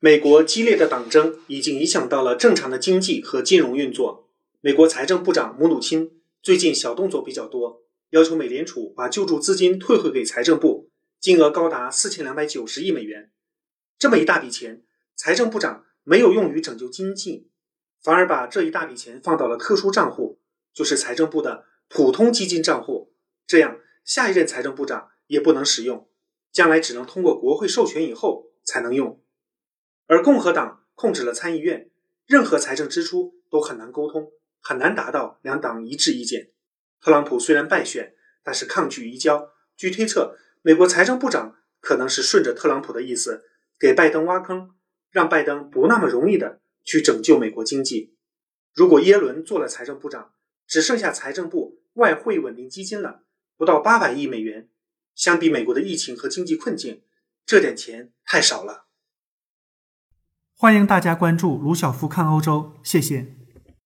美国激烈的党争已经影响到了正常的经济和金融运作。美国财政部长姆努钦最近小动作比较多，要求美联储把救助资金退回给财政部，金额高达四千两百九十亿美元。这么一大笔钱，财政部长没有用于拯救经济，反而把这一大笔钱放到了特殊账户，就是财政部的普通基金账户。这样，下一任财政部长也不能使用，将来只能通过国会授权以后才能用。而共和党控制了参议院，任何财政支出都很难沟通，很难达到两党一致意见。特朗普虽然败选，但是抗拒移交。据推测，美国财政部长可能是顺着特朗普的意思，给拜登挖坑，让拜登不那么容易的去拯救美国经济。如果耶伦做了财政部长，只剩下财政部外汇稳定基金了，不到八百亿美元，相比美国的疫情和经济困境，这点钱太少了。欢迎大家关注卢晓夫看欧洲，谢谢。